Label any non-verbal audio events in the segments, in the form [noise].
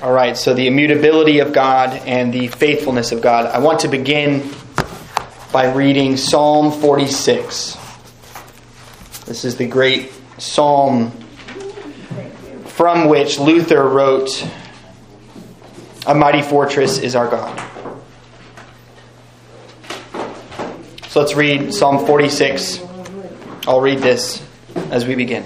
All right, so the immutability of God and the faithfulness of God. I want to begin by reading Psalm 46. This is the great psalm from which Luther wrote, A mighty fortress is our God. So let's read Psalm 46. I'll read this as we begin.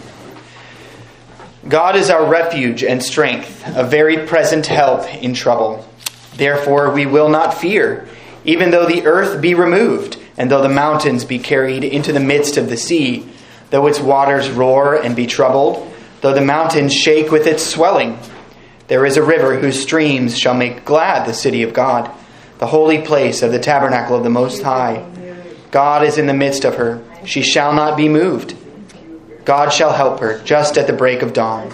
God is our refuge and strength, a very present help in trouble. Therefore, we will not fear, even though the earth be removed, and though the mountains be carried into the midst of the sea, though its waters roar and be troubled, though the mountains shake with its swelling. There is a river whose streams shall make glad the city of God, the holy place of the tabernacle of the Most High. God is in the midst of her. She shall not be moved. God shall help her just at the break of dawn.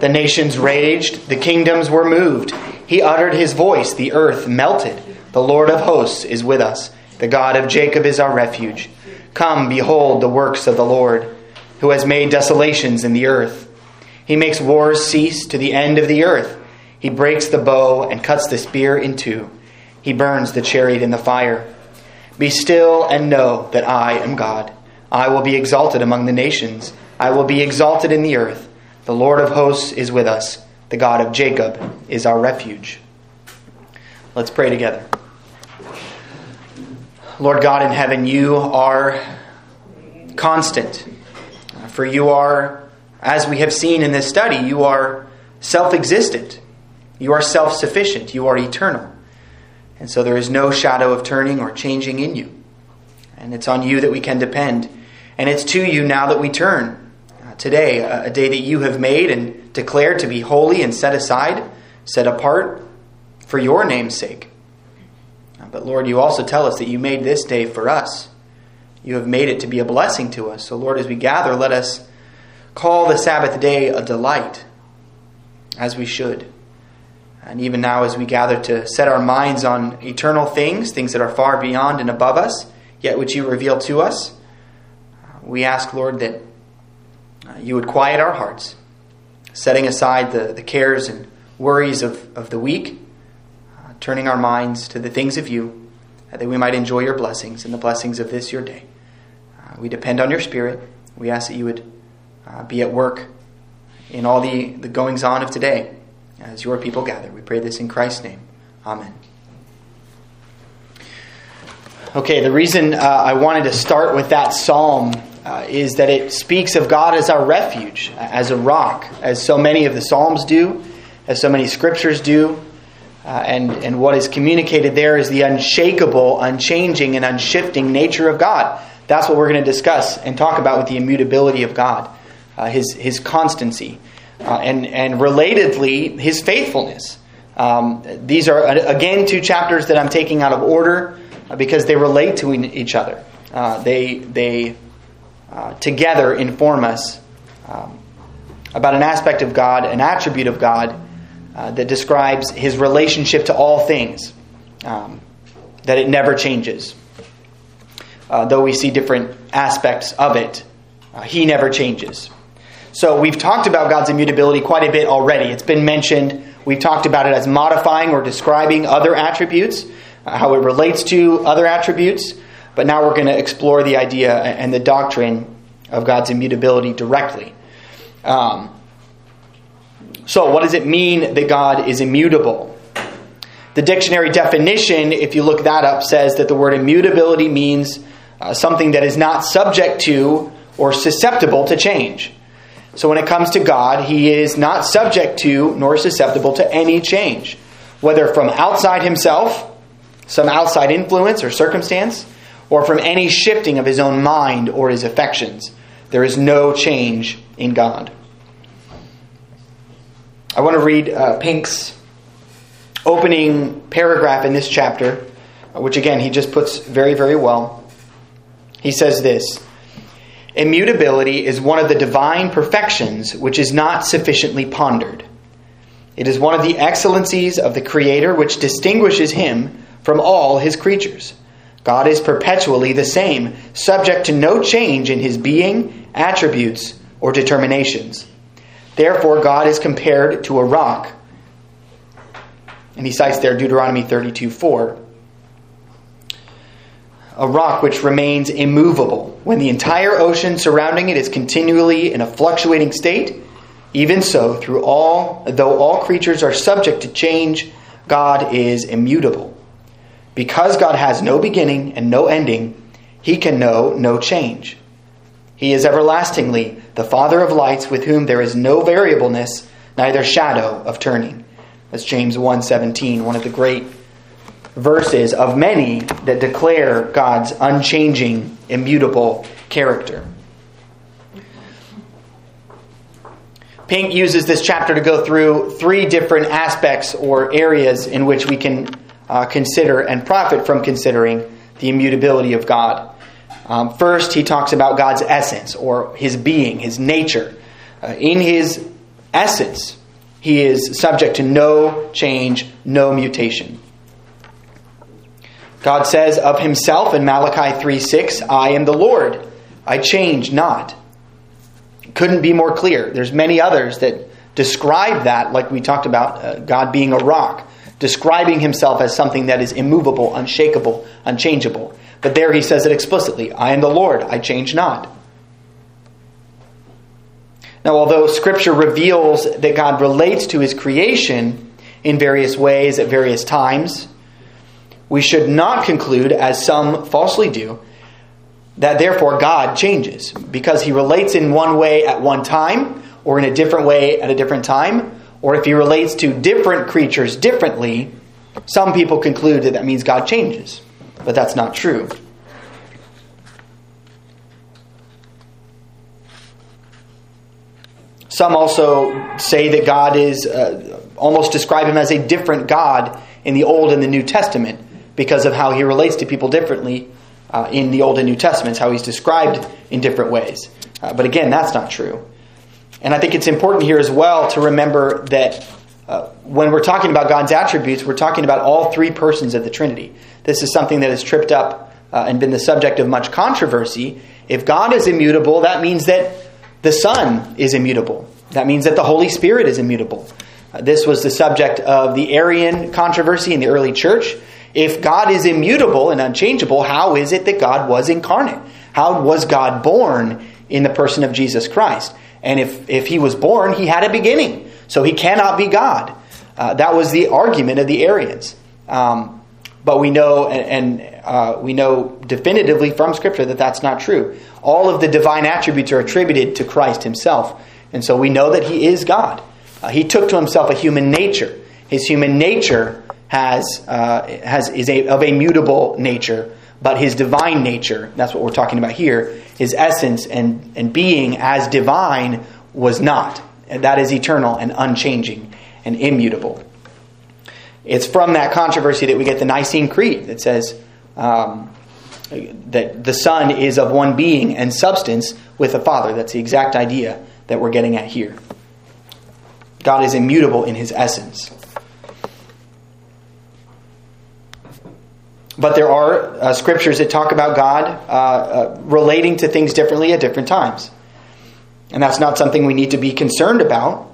The nations raged, the kingdoms were moved. He uttered his voice, the earth melted. The Lord of hosts is with us. The God of Jacob is our refuge. Come, behold the works of the Lord, who has made desolations in the earth. He makes wars cease to the end of the earth. He breaks the bow and cuts the spear in two. He burns the chariot in the fire. Be still and know that I am God. I will be exalted among the nations. I will be exalted in the earth. The Lord of hosts is with us. The God of Jacob is our refuge. Let's pray together. Lord God in heaven, you are constant. For you are, as we have seen in this study, you are self existent. You are self sufficient. You are eternal. And so there is no shadow of turning or changing in you. And it's on you that we can depend. And it's to you now that we turn uh, today, a, a day that you have made and declared to be holy and set aside, set apart for your name's sake. Uh, but Lord, you also tell us that you made this day for us. You have made it to be a blessing to us. So, Lord, as we gather, let us call the Sabbath day a delight, as we should. And even now, as we gather to set our minds on eternal things, things that are far beyond and above us, yet which you reveal to us, we ask, Lord, that uh, you would quiet our hearts, setting aside the, the cares and worries of, of the week, uh, turning our minds to the things of you, uh, that we might enjoy your blessings and the blessings of this your day. Uh, we depend on your Spirit. We ask that you would uh, be at work in all the, the goings on of today as your people gather. We pray this in Christ's name. Amen. Okay, the reason uh, I wanted to start with that psalm uh, is that it speaks of God as our refuge, as a rock, as so many of the Psalms do, as so many scriptures do. Uh, and, and what is communicated there is the unshakable, unchanging, and unshifting nature of God. That's what we're going to discuss and talk about with the immutability of God, uh, his, his constancy, uh, and, and relatedly, his faithfulness. Um, these are, again, two chapters that I'm taking out of order because they relate to each other. Uh, they, they uh, together inform us um, about an aspect of God, an attribute of God uh, that describes his relationship to all things, um, that it never changes. Uh, though we see different aspects of it, uh, he never changes. So we've talked about God's immutability quite a bit already. It's been mentioned. We've talked about it as modifying or describing other attributes, how it relates to other attributes. But now we're going to explore the idea and the doctrine of God's immutability directly. Um, so, what does it mean that God is immutable? The dictionary definition, if you look that up, says that the word immutability means uh, something that is not subject to or susceptible to change. So, when it comes to God, He is not subject to nor susceptible to any change, whether from outside Himself, some outside influence or circumstance, or from any shifting of his own mind or his affections. There is no change in God. I want to read uh, Pink's opening paragraph in this chapter, which again he just puts very, very well. He says this Immutability is one of the divine perfections which is not sufficiently pondered. It is one of the excellencies of the Creator which distinguishes him from all his creatures. God is perpetually the same, subject to no change in his being, attributes, or determinations. Therefore, God is compared to a rock. And he cites there Deuteronomy 32 4. A rock which remains immovable. When the entire ocean surrounding it is continually in a fluctuating state, even so, through all, though all creatures are subject to change, God is immutable. Because God has no beginning and no ending, he can know no change. He is everlastingly the Father of lights, with whom there is no variableness, neither shadow of turning. That's James 1:17, one of the great verses of many that declare God's unchanging, immutable character. Pink uses this chapter to go through three different aspects or areas in which we can uh, consider and profit from considering the immutability of God. Um, first, he talks about God's essence or his being, his nature. Uh, in his essence, he is subject to no change, no mutation. God says of himself in Malachi 3 6, I am the Lord, I change not. Couldn't be more clear. There's many others that describe that, like we talked about uh, God being a rock, describing himself as something that is immovable, unshakable, unchangeable. But there he says it explicitly I am the Lord, I change not. Now, although Scripture reveals that God relates to his creation in various ways at various times, we should not conclude, as some falsely do, that therefore God changes because he relates in one way at one time or in a different way at a different time, or if he relates to different creatures differently, some people conclude that that means God changes but that's not true. Some also say that God is, uh, almost describe him as a different God in the Old and the New Testament because of how he relates to people differently uh, in the Old and New Testaments, how he's described in different ways. Uh, but again, that's not true. And I think it's important here as well to remember that uh, when we're talking about God's attributes, we're talking about all three persons of the Trinity. This is something that has tripped up uh, and been the subject of much controversy. If God is immutable, that means that the Son is immutable. That means that the Holy Spirit is immutable. Uh, this was the subject of the Arian controversy in the early church. If God is immutable and unchangeable, how is it that God was incarnate? How was God born in the person of Jesus Christ? And if, if he was born, he had a beginning. So he cannot be God. Uh, that was the argument of the Arians. Um, but we know, and, and uh, we know definitively from Scripture that that's not true. All of the divine attributes are attributed to Christ Himself, and so we know that He is God. Uh, he took to Himself a human nature. His human nature has uh, has is a, of a mutable nature, but His divine nature—that's what we're talking about here—His essence and and being as divine was not, and that is eternal and unchanging and immutable. It's from that controversy that we get the Nicene Creed that says um, that the Son is of one being and substance with the Father. That's the exact idea that we're getting at here. God is immutable in his essence. But there are uh, scriptures that talk about God uh, uh, relating to things differently at different times. And that's not something we need to be concerned about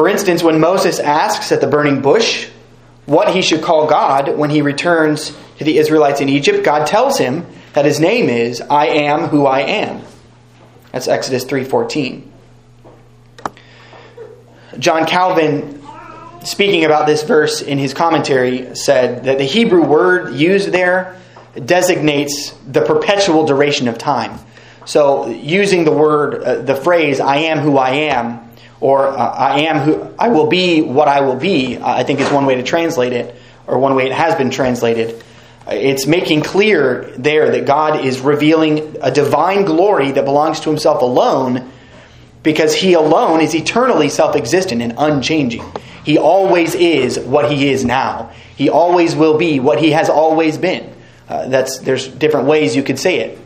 for instance, when Moses asks at the burning bush what he should call God when he returns to the Israelites in Egypt, God tells him that his name is I am who I am. That's Exodus 3:14. John Calvin speaking about this verse in his commentary said that the Hebrew word used there designates the perpetual duration of time. So using the word uh, the phrase I am who I am or uh, I am who I will be what I will be, uh, I think is one way to translate it, or one way it has been translated. It's making clear there that God is revealing a divine glory that belongs to himself alone because he alone is eternally self existent and unchanging. He always is what he is now, he always will be what he has always been. Uh, that's, there's different ways you could say it.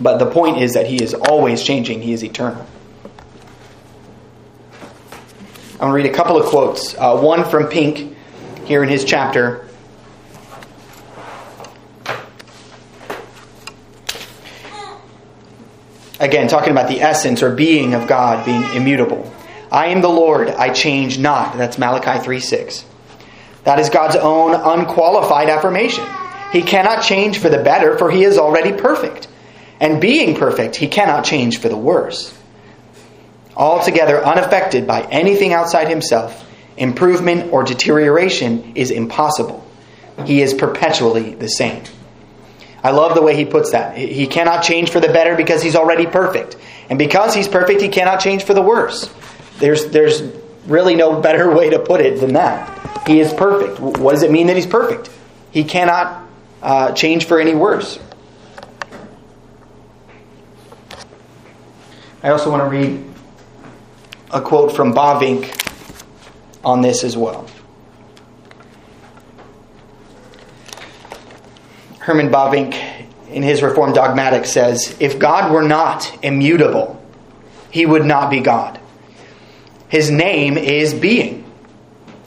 But the point is that he is always changing, he is eternal. I'm going to read a couple of quotes. Uh, one from Pink here in his chapter. Again, talking about the essence or being of God being immutable. I am the Lord, I change not. That's Malachi 3 6. That is God's own unqualified affirmation. He cannot change for the better, for he is already perfect. And being perfect, he cannot change for the worse. Altogether unaffected by anything outside himself, improvement or deterioration is impossible. He is perpetually the same. I love the way he puts that. He cannot change for the better because he's already perfect. And because he's perfect, he cannot change for the worse. There's, there's really no better way to put it than that. He is perfect. What does it mean that he's perfect? He cannot uh, change for any worse. I also want to read a quote from Bob Bavinck on this as well. Herman Bavinck, in his Reformed Dogmatic, says If God were not immutable, he would not be God. His name is being,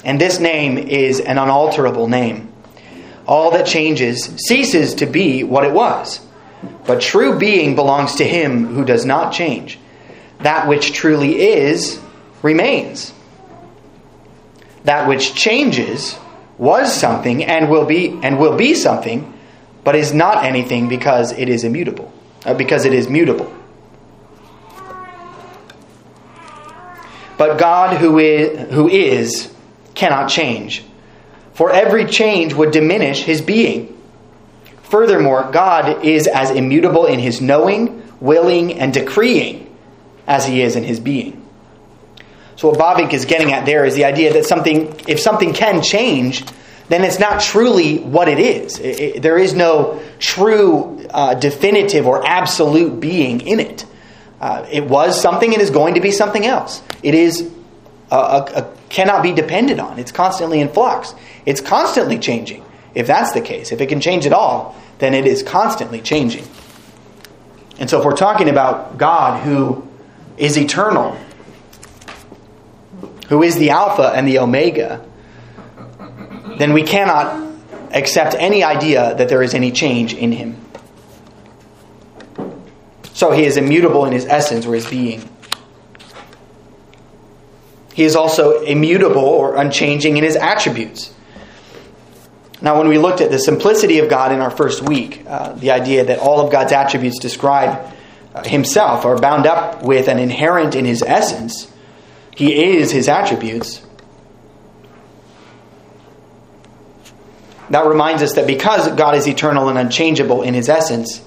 and this name is an unalterable name. All that changes ceases to be what it was. But true being belongs to him who does not change. That which truly is remains. That which changes was something and will be and will be something, but is not anything because it is immutable, uh, because it is mutable. But God who is, who is cannot change, for every change would diminish his being. Furthermore, God is as immutable in his knowing, willing, and decreeing as he is in his being. So what Bavinck is getting at there is the idea that something, if something can change, then it's not truly what it is. It, it, there is no true, uh, definitive, or absolute being in it. Uh, it was something and is going to be something else. It is a, a, a, cannot be depended on. It's constantly in flux. It's constantly changing. If that's the case, if it can change at all, then it is constantly changing. And so, if we're talking about God who is eternal, who is the Alpha and the Omega, then we cannot accept any idea that there is any change in him. So he is immutable in his essence or his being. He is also immutable or unchanging in his attributes. Now, when we looked at the simplicity of God in our first week, uh, the idea that all of God's attributes describe uh, himself are bound up with and inherent in his essence, he is his attributes. That reminds us that because God is eternal and unchangeable in his essence,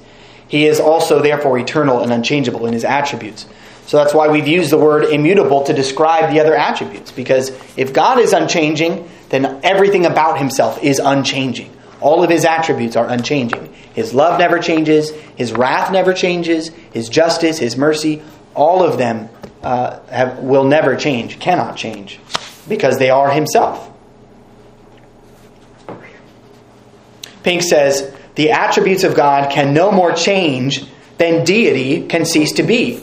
he is also therefore eternal and unchangeable in his attributes. So that's why we've used the word immutable to describe the other attributes. Because if God is unchanging, then everything about himself is unchanging. All of his attributes are unchanging. His love never changes, his wrath never changes, his justice, his mercy, all of them uh, have, will never change, cannot change, because they are himself. Pink says, the attributes of God can no more change than deity can cease to be.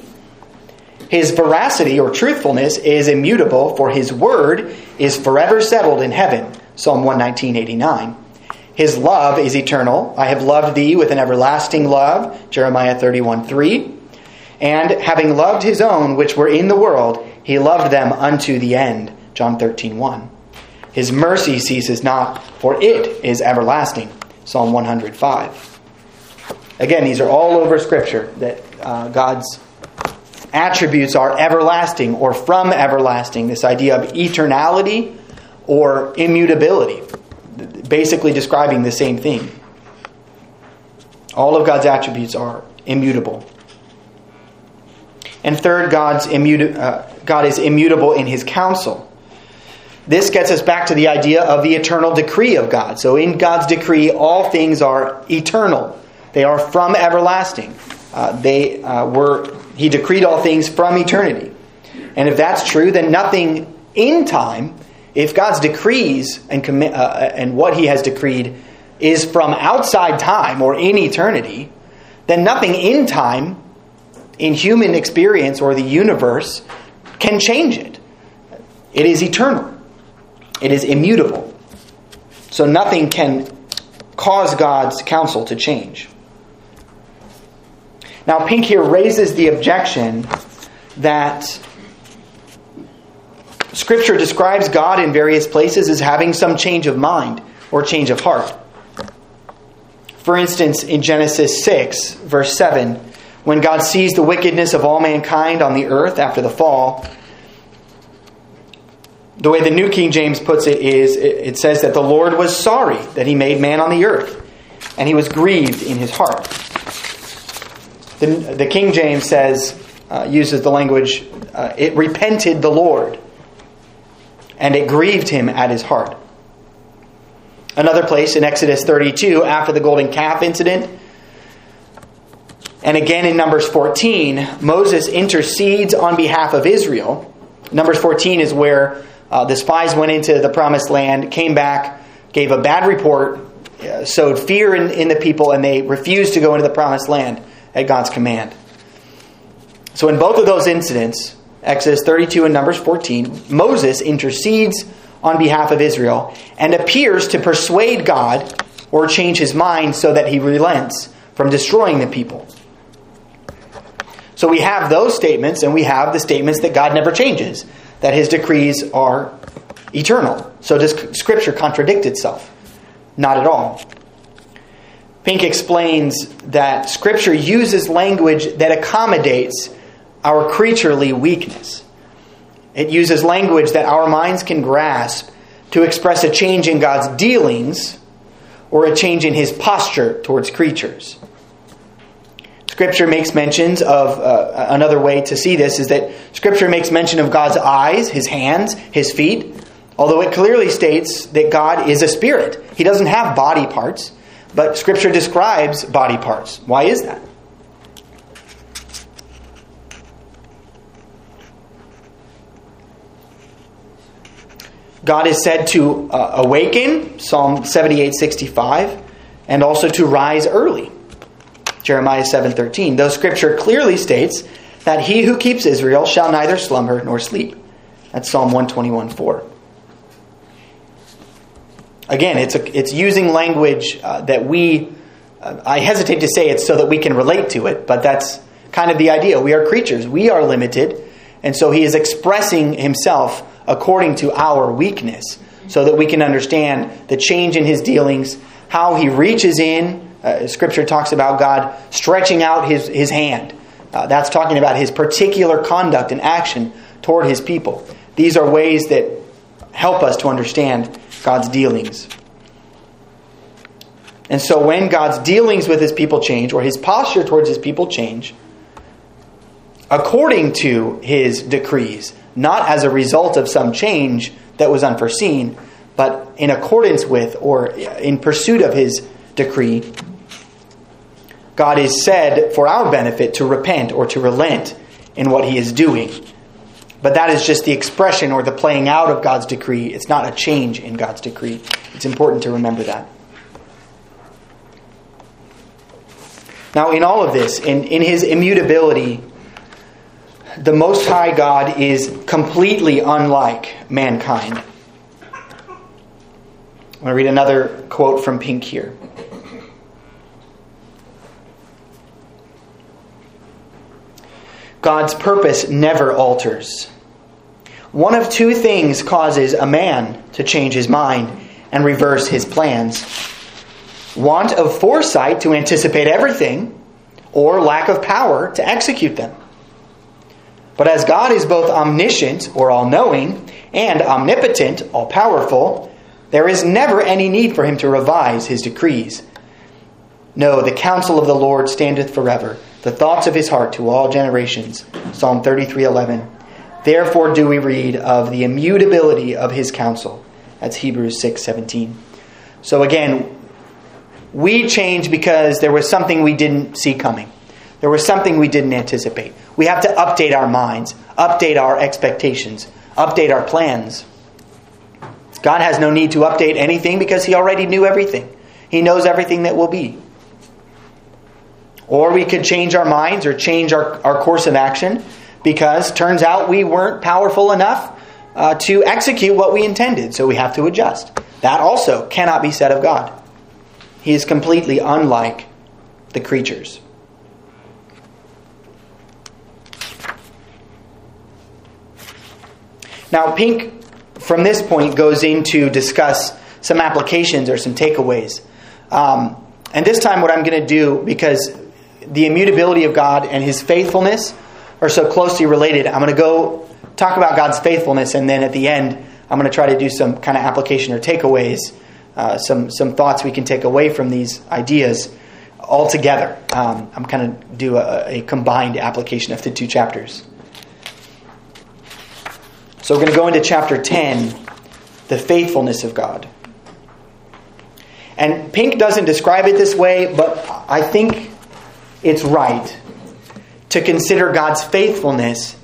His veracity or truthfulness is immutable, for his word is forever settled in heaven. Psalm 119.89. His love is eternal. I have loved thee with an everlasting love. Jeremiah 31.3. And having loved his own which were in the world, he loved them unto the end. John 13.1. His mercy ceases not, for it is everlasting. Psalm 105. Again, these are all over Scripture that uh, God's attributes are everlasting or from everlasting. This idea of eternality or immutability, basically describing the same thing. All of God's attributes are immutable. And third, God's immuta- uh, God is immutable in his counsel. This gets us back to the idea of the eternal decree of God. So, in God's decree, all things are eternal, they are from everlasting. Uh, they uh, were, He decreed all things from eternity. And if that's true, then nothing in time, if God's decrees and, commi- uh, and what He has decreed is from outside time or in eternity, then nothing in time, in human experience or the universe, can change it. It is eternal. It is immutable. So nothing can cause God's counsel to change. Now, Pink here raises the objection that Scripture describes God in various places as having some change of mind or change of heart. For instance, in Genesis 6, verse 7, when God sees the wickedness of all mankind on the earth after the fall, the way the New King James puts it is it says that the Lord was sorry that he made man on the earth, and he was grieved in his heart. The, the King James says, uh, uses the language, uh, it repented the Lord, and it grieved him at his heart. Another place in Exodus 32, after the golden calf incident, and again in Numbers 14, Moses intercedes on behalf of Israel. Numbers 14 is where uh, the spies went into the promised land, came back, gave a bad report, uh, sowed fear in, in the people, and they refused to go into the promised land at God's command. So, in both of those incidents, Exodus 32 and Numbers 14, Moses intercedes on behalf of Israel and appears to persuade God or change his mind so that he relents from destroying the people. So we have those statements and we have the statements that God never changes, that his decrees are eternal. So does Scripture contradict itself? Not at all. Pink explains that Scripture uses language that accommodates our creaturely weakness. It uses language that our minds can grasp to express a change in God's dealings or a change in his posture towards creatures. Scripture makes mentions of uh, another way to see this is that Scripture makes mention of God's eyes, his hands, his feet, although it clearly states that God is a spirit. He doesn't have body parts, but Scripture describes body parts. Why is that? God is said to uh, awaken, Psalm 78 65, and also to rise early, Jeremiah 7:13. Though scripture clearly states that he who keeps Israel shall neither slumber nor sleep. That's Psalm 121:4. Again, it's a, it's using language uh, that we uh, I hesitate to say it so that we can relate to it, but that's kind of the idea. We are creatures. We are limited, and so he is expressing himself according to our weakness so that we can understand the change in his dealings, how he reaches in. Uh, scripture talks about God stretching out his, his hand. Uh, that's talking about his particular conduct and action toward his people. These are ways that help us to understand God's dealings. And so when God's dealings with his people change, or his posture towards his people change, according to his decrees, not as a result of some change that was unforeseen, but in accordance with or in pursuit of his decree, God is said for our benefit to repent or to relent in what he is doing. But that is just the expression or the playing out of God's decree. It's not a change in God's decree. It's important to remember that. Now, in all of this, in, in his immutability, the Most High God is completely unlike mankind. I'm going to read another quote from Pink here. God's purpose never alters. One of two things causes a man to change his mind and reverse his plans want of foresight to anticipate everything, or lack of power to execute them. But as God is both omniscient, or all knowing, and omnipotent, all powerful, there is never any need for him to revise his decrees. No, the counsel of the Lord standeth forever, the thoughts of his heart to all generations. Psalm 33:11. Therefore do we read of the immutability of his counsel. That's Hebrews 6:17. So again, we change because there was something we didn't see coming. There was something we didn't anticipate. We have to update our minds, update our expectations, update our plans. God has no need to update anything because He already knew everything. He knows everything that will be. Or we could change our minds or change our, our course of action because turns out we weren't powerful enough uh, to execute what we intended, so we have to adjust. That also cannot be said of God. He is completely unlike the creatures. Now, Pink, from this point, goes in to discuss some applications or some takeaways. Um, and this time, what I'm going to do, because the immutability of God and his faithfulness are so closely related, I'm going to go talk about God's faithfulness, and then at the end, I'm going to try to do some kind of application or takeaways, uh, some, some thoughts we can take away from these ideas all together. Um, I'm kind of do a, a combined application of the two chapters. So we're going to go into chapter 10, the faithfulness of God. And Pink doesn't describe it this way, but I think it's right to consider God's faithfulness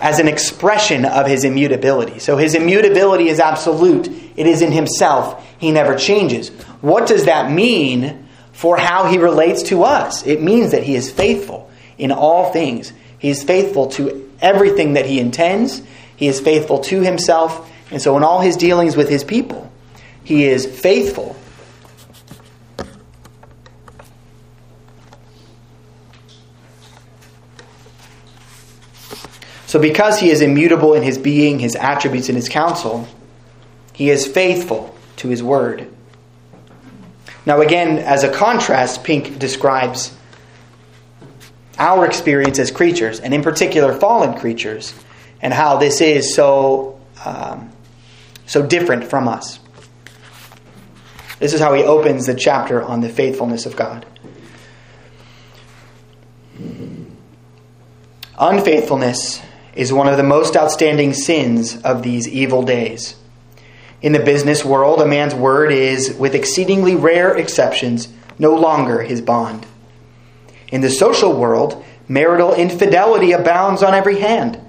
as an expression of his immutability. So his immutability is absolute, it is in himself, he never changes. What does that mean for how he relates to us? It means that he is faithful in all things. He is faithful to everything that he intends, he is faithful to himself, and so in all his dealings with his people, he is faithful So, because he is immutable in his being, his attributes, and his counsel, he is faithful to his word. Now, again, as a contrast, Pink describes our experience as creatures, and in particular, fallen creatures, and how this is so, um, so different from us. This is how he opens the chapter on the faithfulness of God. Unfaithfulness is one of the most outstanding sins of these evil days. In the business world, a man's word is, with exceedingly rare exceptions, no longer his bond. In the social world, marital infidelity abounds on every hand,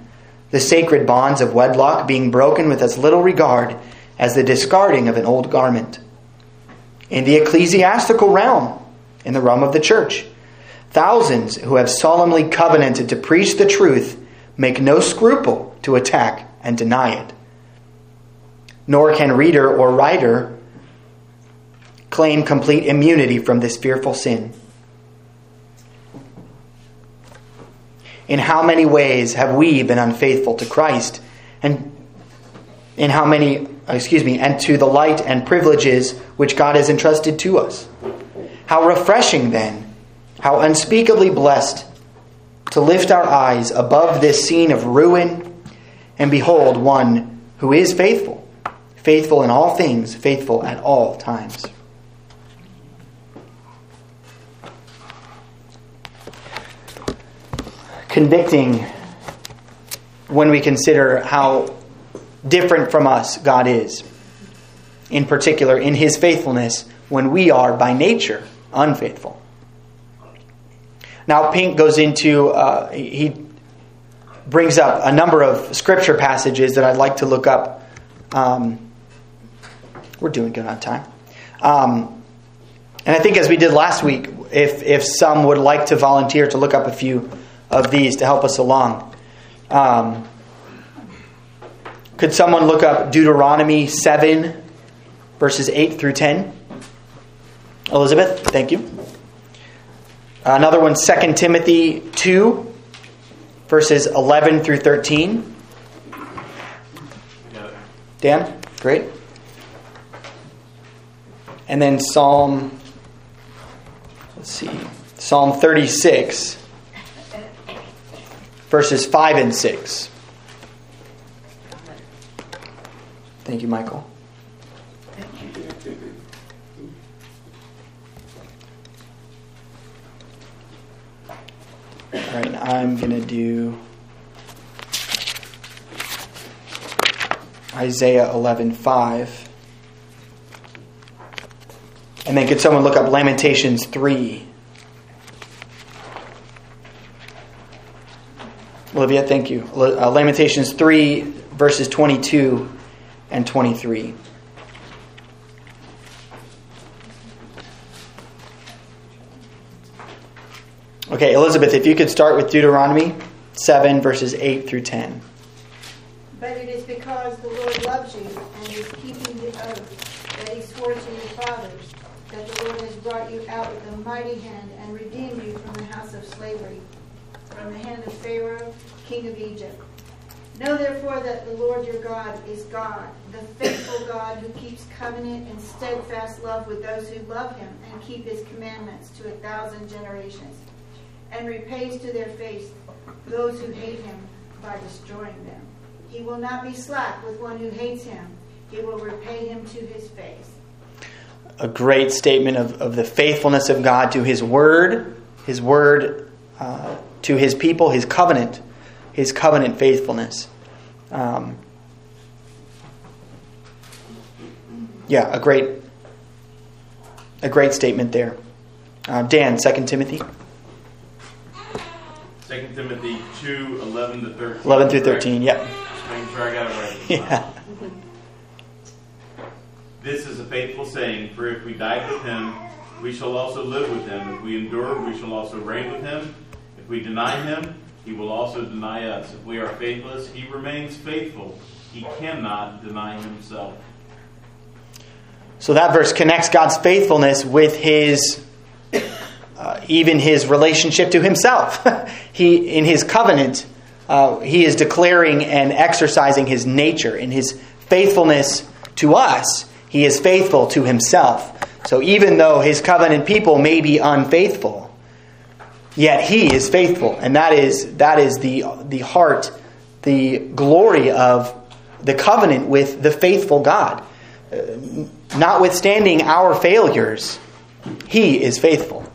the sacred bonds of wedlock being broken with as little regard as the discarding of an old garment. In the ecclesiastical realm, in the realm of the church, thousands who have solemnly covenanted to preach the truth make no scruple to attack and deny it. Nor can reader or writer claim complete immunity from this fearful sin. In how many ways have we been unfaithful to Christ? And in how many, excuse me, and to the light and privileges which God has entrusted to us? How refreshing, then, how unspeakably blessed to lift our eyes above this scene of ruin and behold one who is faithful, faithful in all things, faithful at all times. Convicting when we consider how different from us God is, in particular in his faithfulness when we are by nature unfaithful. Now, Pink goes into, uh, he brings up a number of scripture passages that I'd like to look up. Um, we're doing good on time. Um, and I think, as we did last week, if, if some would like to volunteer to look up a few of these to help us along. Um, could someone look up Deuteronomy 7, verses 8 through 10? Elizabeth, thank you. Another one, 2 Timothy 2, verses 11 through 13. Dan? Great. And then Psalm, let's see, Psalm 36, verses 5 and 6. Thank you, Michael. All right, I'm going to do Isaiah 11:5. And then could someone look up Lamentations 3? Olivia, thank you. Uh, Lamentations 3, verses 22 and 23. Okay, Elizabeth, if you could start with Deuteronomy 7, verses 8 through 10. But it is because the Lord loves you and is keeping the oath that he swore to your fathers, that the Lord has brought you out with a mighty hand and redeemed you from the house of slavery, from the hand of Pharaoh, king of Egypt. Know therefore that the Lord your God is God, the faithful God who keeps covenant and steadfast love with those who love him and keep his commandments to a thousand generations, and repays to their face those who hate him by destroying them. He will not be slack with one who hates him, he will repay him to his face. A great statement of, of the faithfulness of God to his word, his word uh, to his people, his covenant his covenant faithfulness. Um, yeah, a great, a great statement there. Uh, Dan, Second Timothy. Second Timothy two eleven to thirteen. Eleven through thirteen. Yep. Making sure I got it right. Yeah. [laughs] This is a faithful saying, for if we died with him, we shall also live with him. If we endure, we shall also reign with him. If we deny him, he will also deny us. If we are faithless, he remains faithful. He cannot deny himself. So that verse connects God's faithfulness with his uh, even his relationship to himself. [laughs] he in his covenant, uh, he is declaring and exercising his nature in his faithfulness to us. He is faithful to himself. So even though his covenant people may be unfaithful, Yet he is faithful, and that is that is the the heart, the glory of the covenant with the faithful God. Uh, notwithstanding our failures, he is faithful.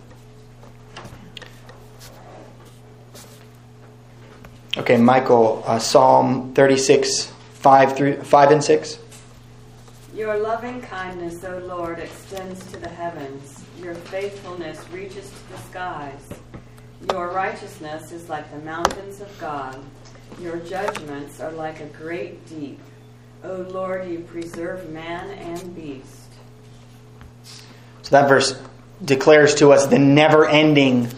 Okay, Michael, uh, Psalm 36, 5 through 5 and 6. Your loving kindness, O Lord, extends to the heavens. Your faithfulness reaches to the skies. Your righteousness is like the mountains of God. Your judgments are like a great deep. O Lord, you preserve man and beast. So that verse declares to us the never ending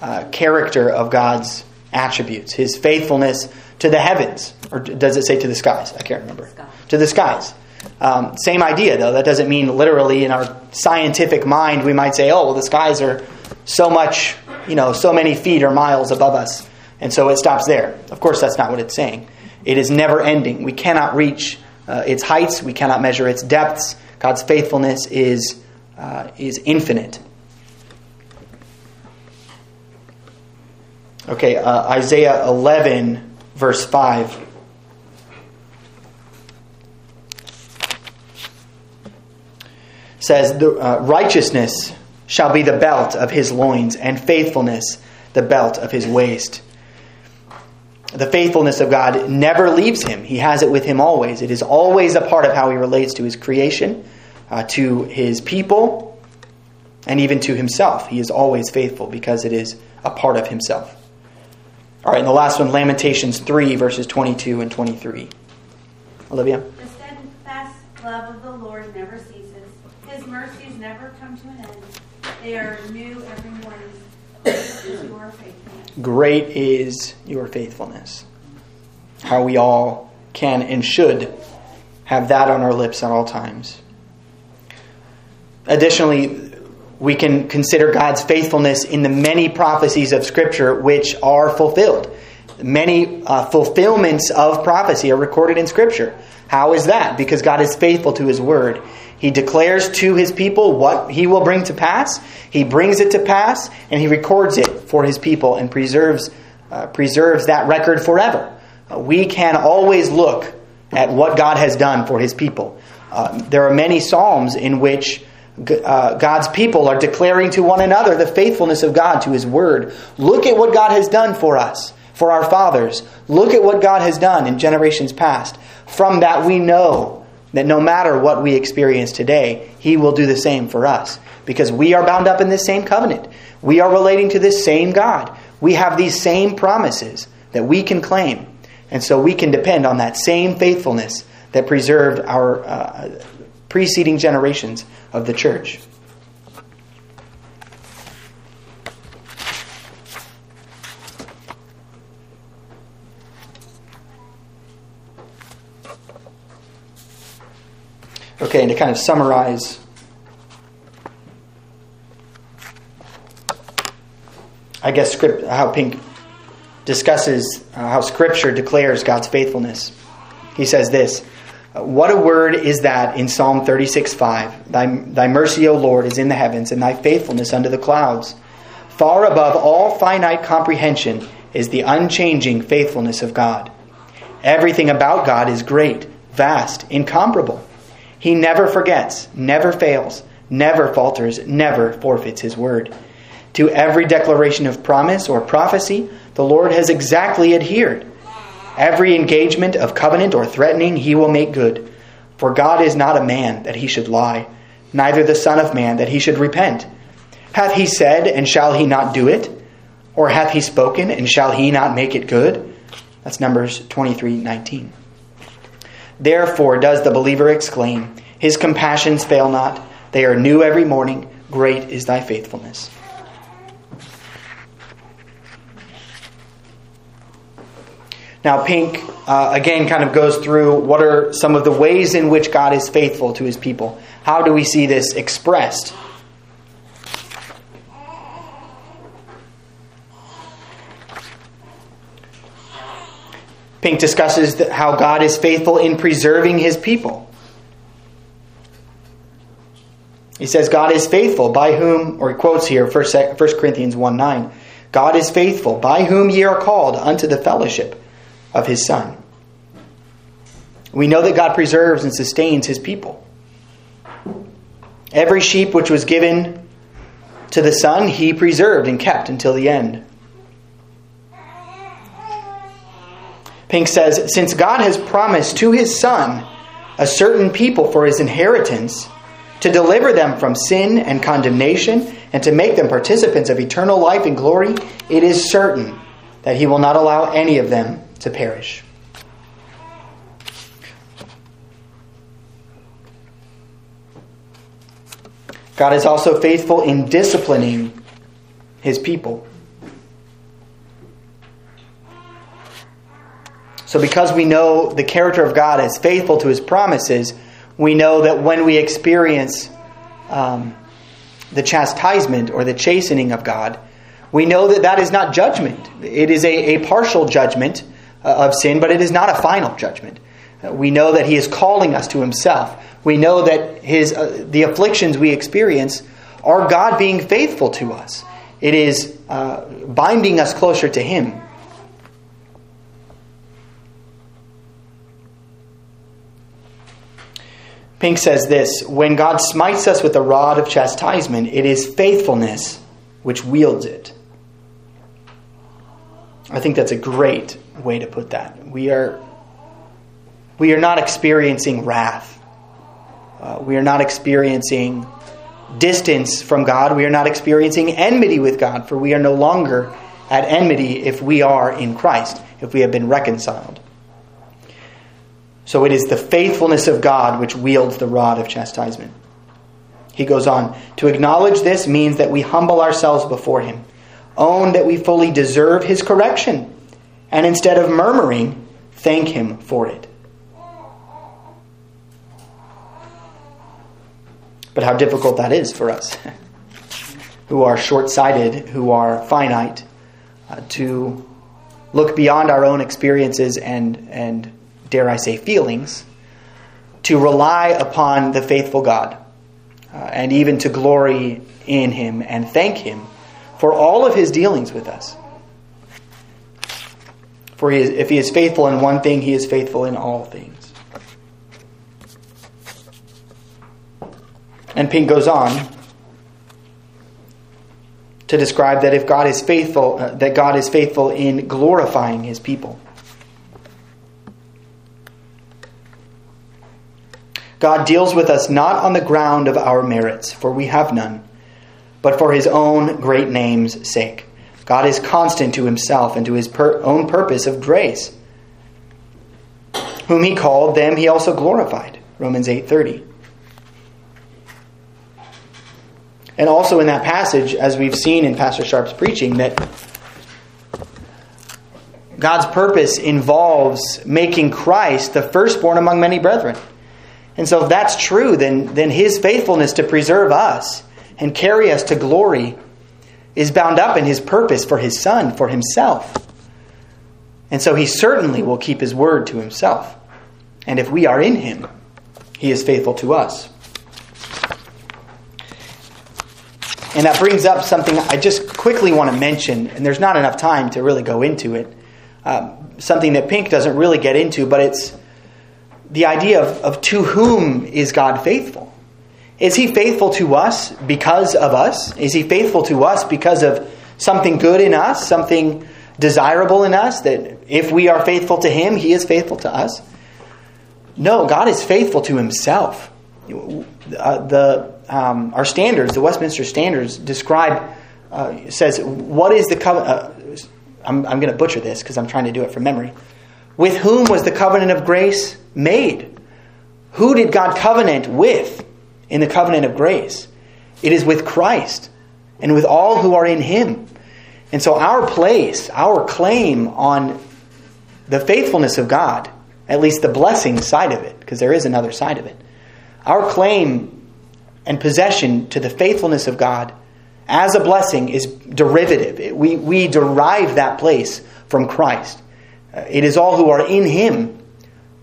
uh, character of God's attributes, his faithfulness to the heavens. Or does it say to the skies? I can't remember. Sky. To the skies. Um, same idea, though. That doesn't mean literally in our scientific mind we might say, oh, well, the skies are so much you know, so many feet or miles above us. And so it stops there. Of course, that's not what it's saying. It is never ending. We cannot reach uh, its heights, we cannot measure its depths. God's faithfulness is, uh, is infinite. Okay, uh, Isaiah 11, verse 5. Says, the uh, righteousness shall be the belt of his loins, and faithfulness the belt of his waist. The faithfulness of God never leaves him. He has it with him always. It is always a part of how he relates to his creation, uh, to his people, and even to himself. He is always faithful because it is a part of himself. All right, and the last one, Lamentations 3, verses 22 and 23. Olivia? The steadfast love of the Lord never ceases, his mercies never come to an end. They are new every morning. is your faithfulness. Great is your faithfulness. How we all can and should have that on our lips at all times. Additionally, we can consider God's faithfulness in the many prophecies of Scripture which are fulfilled. Many uh, fulfillments of prophecy are recorded in Scripture. How is that? Because God is faithful to His Word. He declares to his people what he will bring to pass. He brings it to pass, and he records it for his people and preserves, uh, preserves that record forever. Uh, we can always look at what God has done for his people. Uh, there are many Psalms in which uh, God's people are declaring to one another the faithfulness of God to his word. Look at what God has done for us, for our fathers. Look at what God has done in generations past. From that we know that no matter what we experience today, He will do the same for us because we are bound up in this same covenant. We are relating to this same God. We have these same promises that we can claim. And so we can depend on that same faithfulness that preserved our uh, preceding generations of the church. Okay, and to kind of summarize I guess script how Pink discusses uh, how Scripture declares God's faithfulness. He says this What a word is that in Psalm 36 5. Thy, thy mercy, O Lord, is in the heavens, and thy faithfulness under the clouds. Far above all finite comprehension is the unchanging faithfulness of God. Everything about God is great, vast, incomparable. He never forgets, never fails, never falters, never forfeits his word. To every declaration of promise or prophecy, the Lord has exactly adhered. Every engagement of covenant or threatening he will make good. For God is not a man that he should lie, neither the Son of Man that he should repent. Hath he said, and shall he not do it? Or hath he spoken, and shall he not make it good? That's Numbers 23 19. Therefore does the believer exclaim, His compassions fail not, they are new every morning, great is thy faithfulness. Now, Pink uh, again kind of goes through what are some of the ways in which God is faithful to his people. How do we see this expressed? Pink discusses how God is faithful in preserving his people. He says, God is faithful, by whom, or he quotes here, 1 Corinthians 1 9, God is faithful, by whom ye are called unto the fellowship of his Son. We know that God preserves and sustains his people. Every sheep which was given to the Son, he preserved and kept until the end. Pink says, Since God has promised to his Son a certain people for his inheritance, to deliver them from sin and condemnation, and to make them participants of eternal life and glory, it is certain that he will not allow any of them to perish. God is also faithful in disciplining his people. So, because we know the character of God as faithful to his promises, we know that when we experience um, the chastisement or the chastening of God, we know that that is not judgment. It is a, a partial judgment of sin, but it is not a final judgment. Uh, we know that he is calling us to himself. We know that his, uh, the afflictions we experience are God being faithful to us. It is uh, binding us closer to him. Pink says this When God smites us with a rod of chastisement, it is faithfulness which wields it. I think that's a great way to put that. We are, we are not experiencing wrath. Uh, we are not experiencing distance from God. We are not experiencing enmity with God, for we are no longer at enmity if we are in Christ, if we have been reconciled. So it is the faithfulness of God which wields the rod of chastisement. He goes on To acknowledge this means that we humble ourselves before Him, own that we fully deserve His correction, and instead of murmuring, thank Him for it. But how difficult that is for us, [laughs] who are short sighted, who are finite, uh, to look beyond our own experiences and, and dare I say, feelings, to rely upon the faithful God uh, and even to glory in Him and thank Him for all of His dealings with us. For he is, if He is faithful in one thing, He is faithful in all things. And Pink goes on to describe that if God is faithful, uh, that God is faithful in glorifying His people. God deals with us not on the ground of our merits, for we have none, but for his own great name's sake. God is constant to himself and to his per- own purpose of grace. Whom he called, them he also glorified. Romans 8:30. And also in that passage, as we've seen in Pastor Sharp's preaching, that God's purpose involves making Christ the firstborn among many brethren. And so, if that's true, then, then his faithfulness to preserve us and carry us to glory is bound up in his purpose for his son, for himself. And so he certainly will keep his word to himself. And if we are in him, he is faithful to us. And that brings up something I just quickly want to mention, and there's not enough time to really go into it. Um, something that Pink doesn't really get into, but it's the idea of, of to whom is God faithful? Is he faithful to us because of us? Is he faithful to us because of something good in us, something desirable in us, that if we are faithful to him, he is faithful to us? No, God is faithful to himself. Uh, the, um, our standards, the Westminster Standards, describe, uh, says, what is the covenant? Uh, I'm, I'm going to butcher this because I'm trying to do it from memory. With whom was the covenant of grace made? Who did God covenant with in the covenant of grace? It is with Christ and with all who are in him. And so our place, our claim on the faithfulness of God, at least the blessing side of it, because there is another side of it, our claim and possession to the faithfulness of God as a blessing is derivative. We, we derive that place from Christ. Uh, it is all who are in Him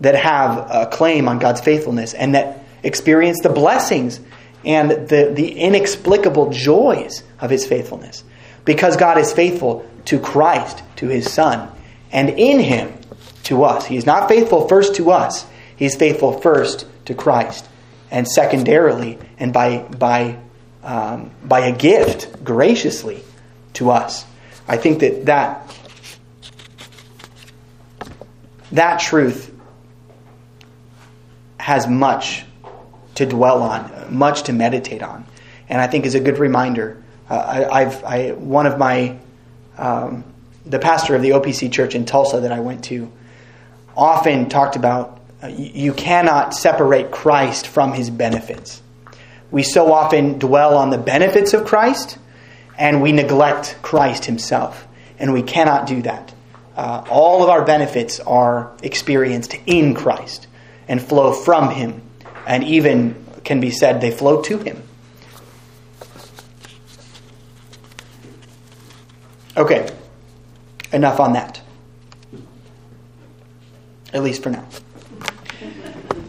that have a claim on God's faithfulness and that experience the blessings and the, the inexplicable joys of His faithfulness. Because God is faithful to Christ, to His Son, and in Him to us. He is not faithful first to us, He is faithful first to Christ and secondarily and by, by, um, by a gift graciously to us. I think that that, that truth has much to dwell on, much to meditate on, and I think is a good reminder. Uh, I, have I, one of my um, the pastor of the OPC church in Tulsa that I went to often talked about uh, you cannot separate Christ from his benefits. We so often dwell on the benefits of Christ and we neglect Christ himself. And we cannot do that. Uh, all of our benefits are experienced in Christ and flow from him, and even can be said they flow to him. Okay, enough on that. At least for now.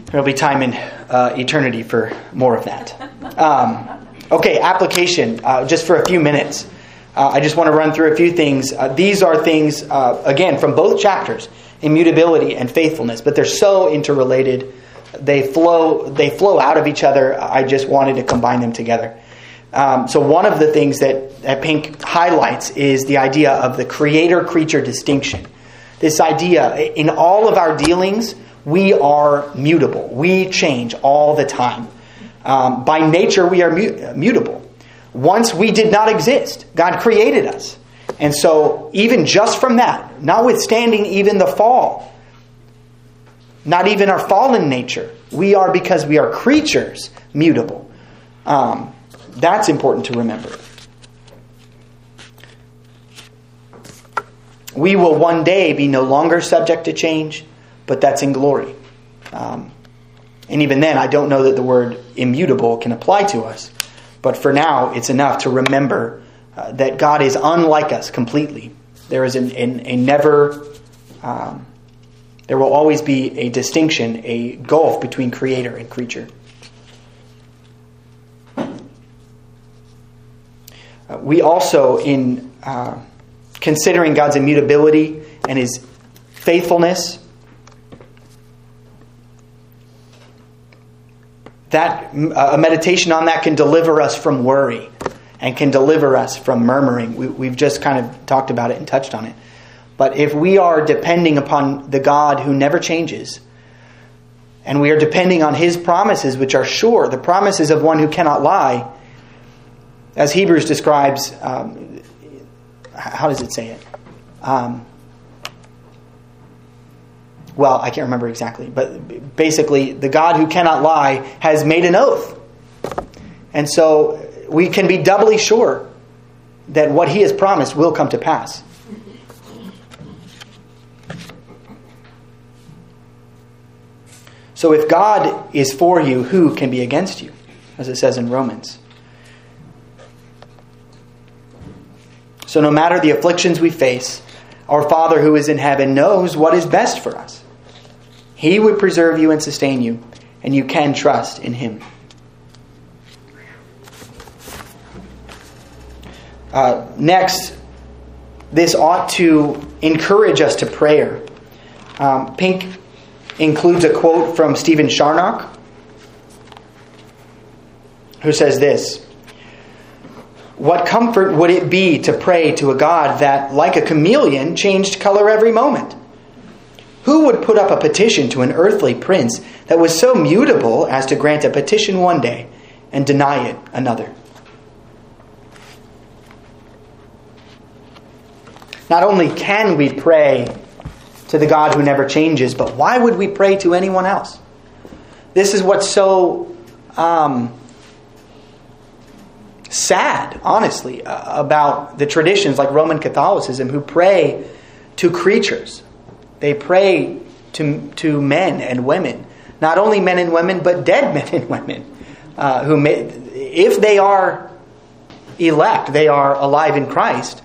There'll be time in uh, eternity for more of that. Um, okay, application, uh, just for a few minutes. Uh, I just want to run through a few things. Uh, these are things, uh, again, from both chapters immutability and faithfulness, but they're so interrelated. They flow, they flow out of each other. I just wanted to combine them together. Um, so, one of the things that, that Pink highlights is the idea of the creator creature distinction. This idea, in all of our dealings, we are mutable. We change all the time. Um, by nature, we are mutable. Once we did not exist, God created us. And so, even just from that, notwithstanding even the fall, not even our fallen nature, we are, because we are creatures, mutable. Um, that's important to remember. We will one day be no longer subject to change but that's in glory. Um, and even then, I don't know that the word immutable can apply to us. But for now, it's enough to remember uh, that God is unlike us completely. There is an, an, a never, um, there will always be a distinction, a gulf between creator and creature. Uh, we also, in uh, considering God's immutability and his faithfulness, that a meditation on that can deliver us from worry and can deliver us from murmuring. We, have just kind of talked about it and touched on it. But if we are depending upon the God who never changes, and we are depending on his promises, which are sure, the promises of one who cannot lie, as Hebrews describes, um, how does it say it? Um, well, I can't remember exactly, but basically, the God who cannot lie has made an oath. And so we can be doubly sure that what he has promised will come to pass. So if God is for you, who can be against you? As it says in Romans. So no matter the afflictions we face, Our Father who is in heaven knows what is best for us. He would preserve you and sustain you, and you can trust in Him. Uh, next, this ought to encourage us to prayer. Um, Pink includes a quote from Stephen Charnock, who says this What comfort would it be to pray to a God that, like a chameleon, changed color every moment? Who would put up a petition to an earthly prince that was so mutable as to grant a petition one day and deny it another? Not only can we pray to the God who never changes, but why would we pray to anyone else? This is what's so um, sad, honestly, uh, about the traditions like Roman Catholicism who pray to creatures. They pray to, to men and women. Not only men and women, but dead [laughs] men and women. Uh, who may, if they are elect, they are alive in Christ.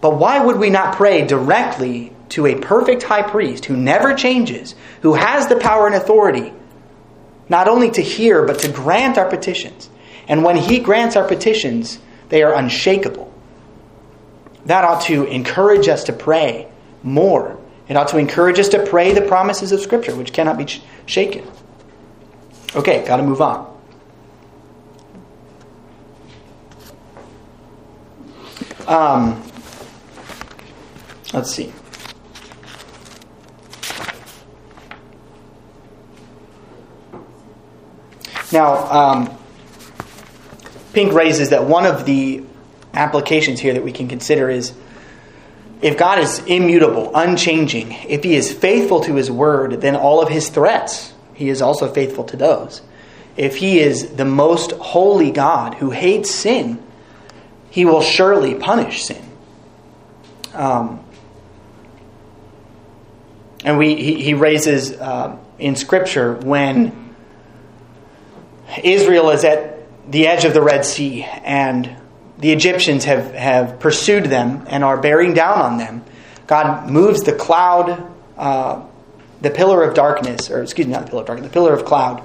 But why would we not pray directly to a perfect high priest who never changes, who has the power and authority, not only to hear, but to grant our petitions? And when he grants our petitions, they are unshakable. That ought to encourage us to pray more. It ought to encourage us to pray the promises of Scripture, which cannot be sh- shaken. Okay, got to move on. Um, let's see. Now, um, Pink raises that one of the applications here that we can consider is if God is immutable, unchanging, if He is faithful to His word, then all of His threats, He is also faithful to those. If He is the most holy God who hates sin, He will surely punish sin. Um, and we, he, he raises uh, in Scripture when Israel is at the edge of the Red Sea and the Egyptians have, have pursued them and are bearing down on them. God moves the cloud, uh, the pillar of darkness, or excuse me, not the pillar of darkness, the pillar of cloud,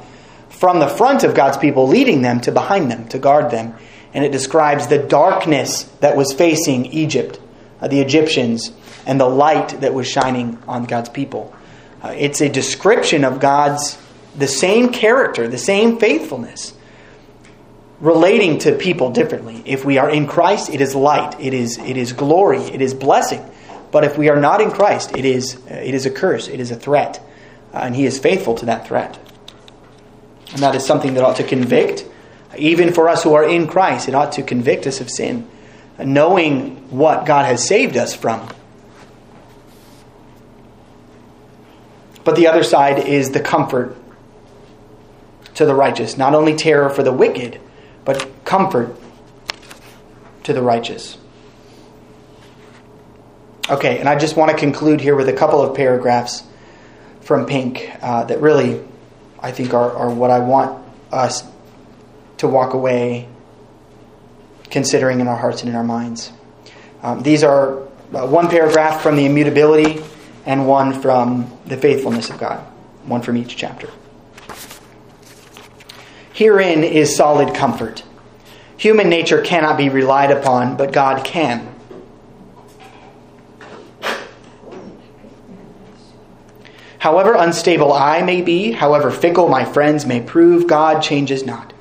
from the front of God's people, leading them to behind them to guard them. And it describes the darkness that was facing Egypt, uh, the Egyptians, and the light that was shining on God's people. Uh, it's a description of God's, the same character, the same faithfulness relating to people differently. If we are in Christ, it is light, it is it is glory, it is blessing. But if we are not in Christ, it is it is a curse, it is a threat, uh, and He is faithful to that threat. And that is something that ought to convict, even for us who are in Christ. It ought to convict us of sin, knowing what God has saved us from. But the other side is the comfort to the righteous, not only terror for the wicked but comfort to the righteous. Okay, and I just want to conclude here with a couple of paragraphs from Pink uh, that really, I think, are, are what I want us to walk away considering in our hearts and in our minds. Um, these are uh, one paragraph from the immutability and one from the faithfulness of God, one from each chapter. Herein is solid comfort. Human nature cannot be relied upon, but God can. However unstable I may be, however fickle my friends may prove, God changes not.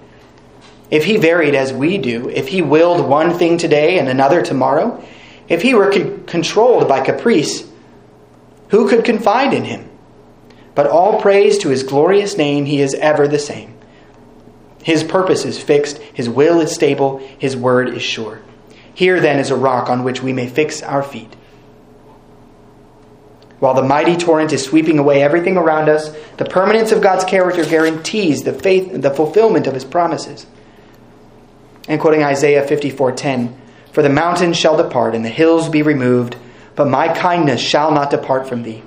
If he varied as we do, if he willed one thing today and another tomorrow, if he were con- controlled by caprice, who could confide in him? But all praise to his glorious name, he is ever the same. His purpose is fixed, His will is stable, His word is sure. Here then is a rock on which we may fix our feet. While the mighty torrent is sweeping away everything around us, the permanence of God's character guarantees the faith the fulfillment of his promises. And quoting Isaiah 54:10, "For the mountains shall depart and the hills be removed, but my kindness shall not depart from thee.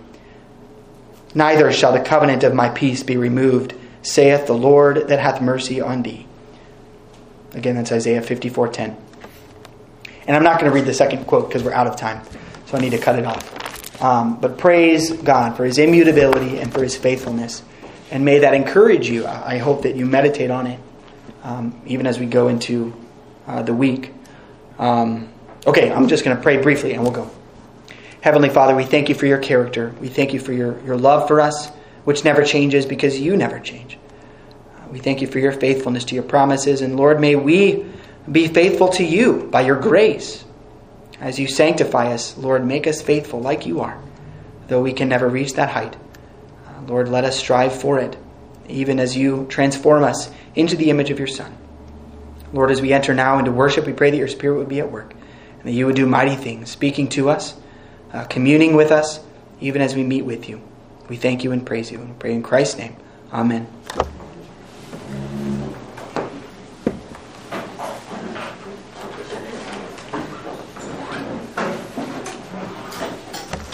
Neither shall the covenant of my peace be removed, saith the Lord that hath mercy on thee. Again, that's Isaiah 54:10. And I'm not going to read the second quote because we're out of time. so I need to cut it off. Um, but praise God for His immutability and for His faithfulness. And may that encourage you. I hope that you meditate on it, um, even as we go into uh, the week. Um, okay, I'm just going to pray briefly and we'll go. Heavenly Father, we thank you for your character. We thank you for your, your love for us, which never changes because you never change. We thank you for your faithfulness to your promises. And Lord, may we be faithful to you by your grace. As you sanctify us, Lord, make us faithful like you are, though we can never reach that height. Lord, let us strive for it, even as you transform us into the image of your Son. Lord, as we enter now into worship, we pray that your Spirit would be at work and that you would do mighty things, speaking to us, uh, communing with us, even as we meet with you. We thank you and praise you and pray in Christ's name. Amen.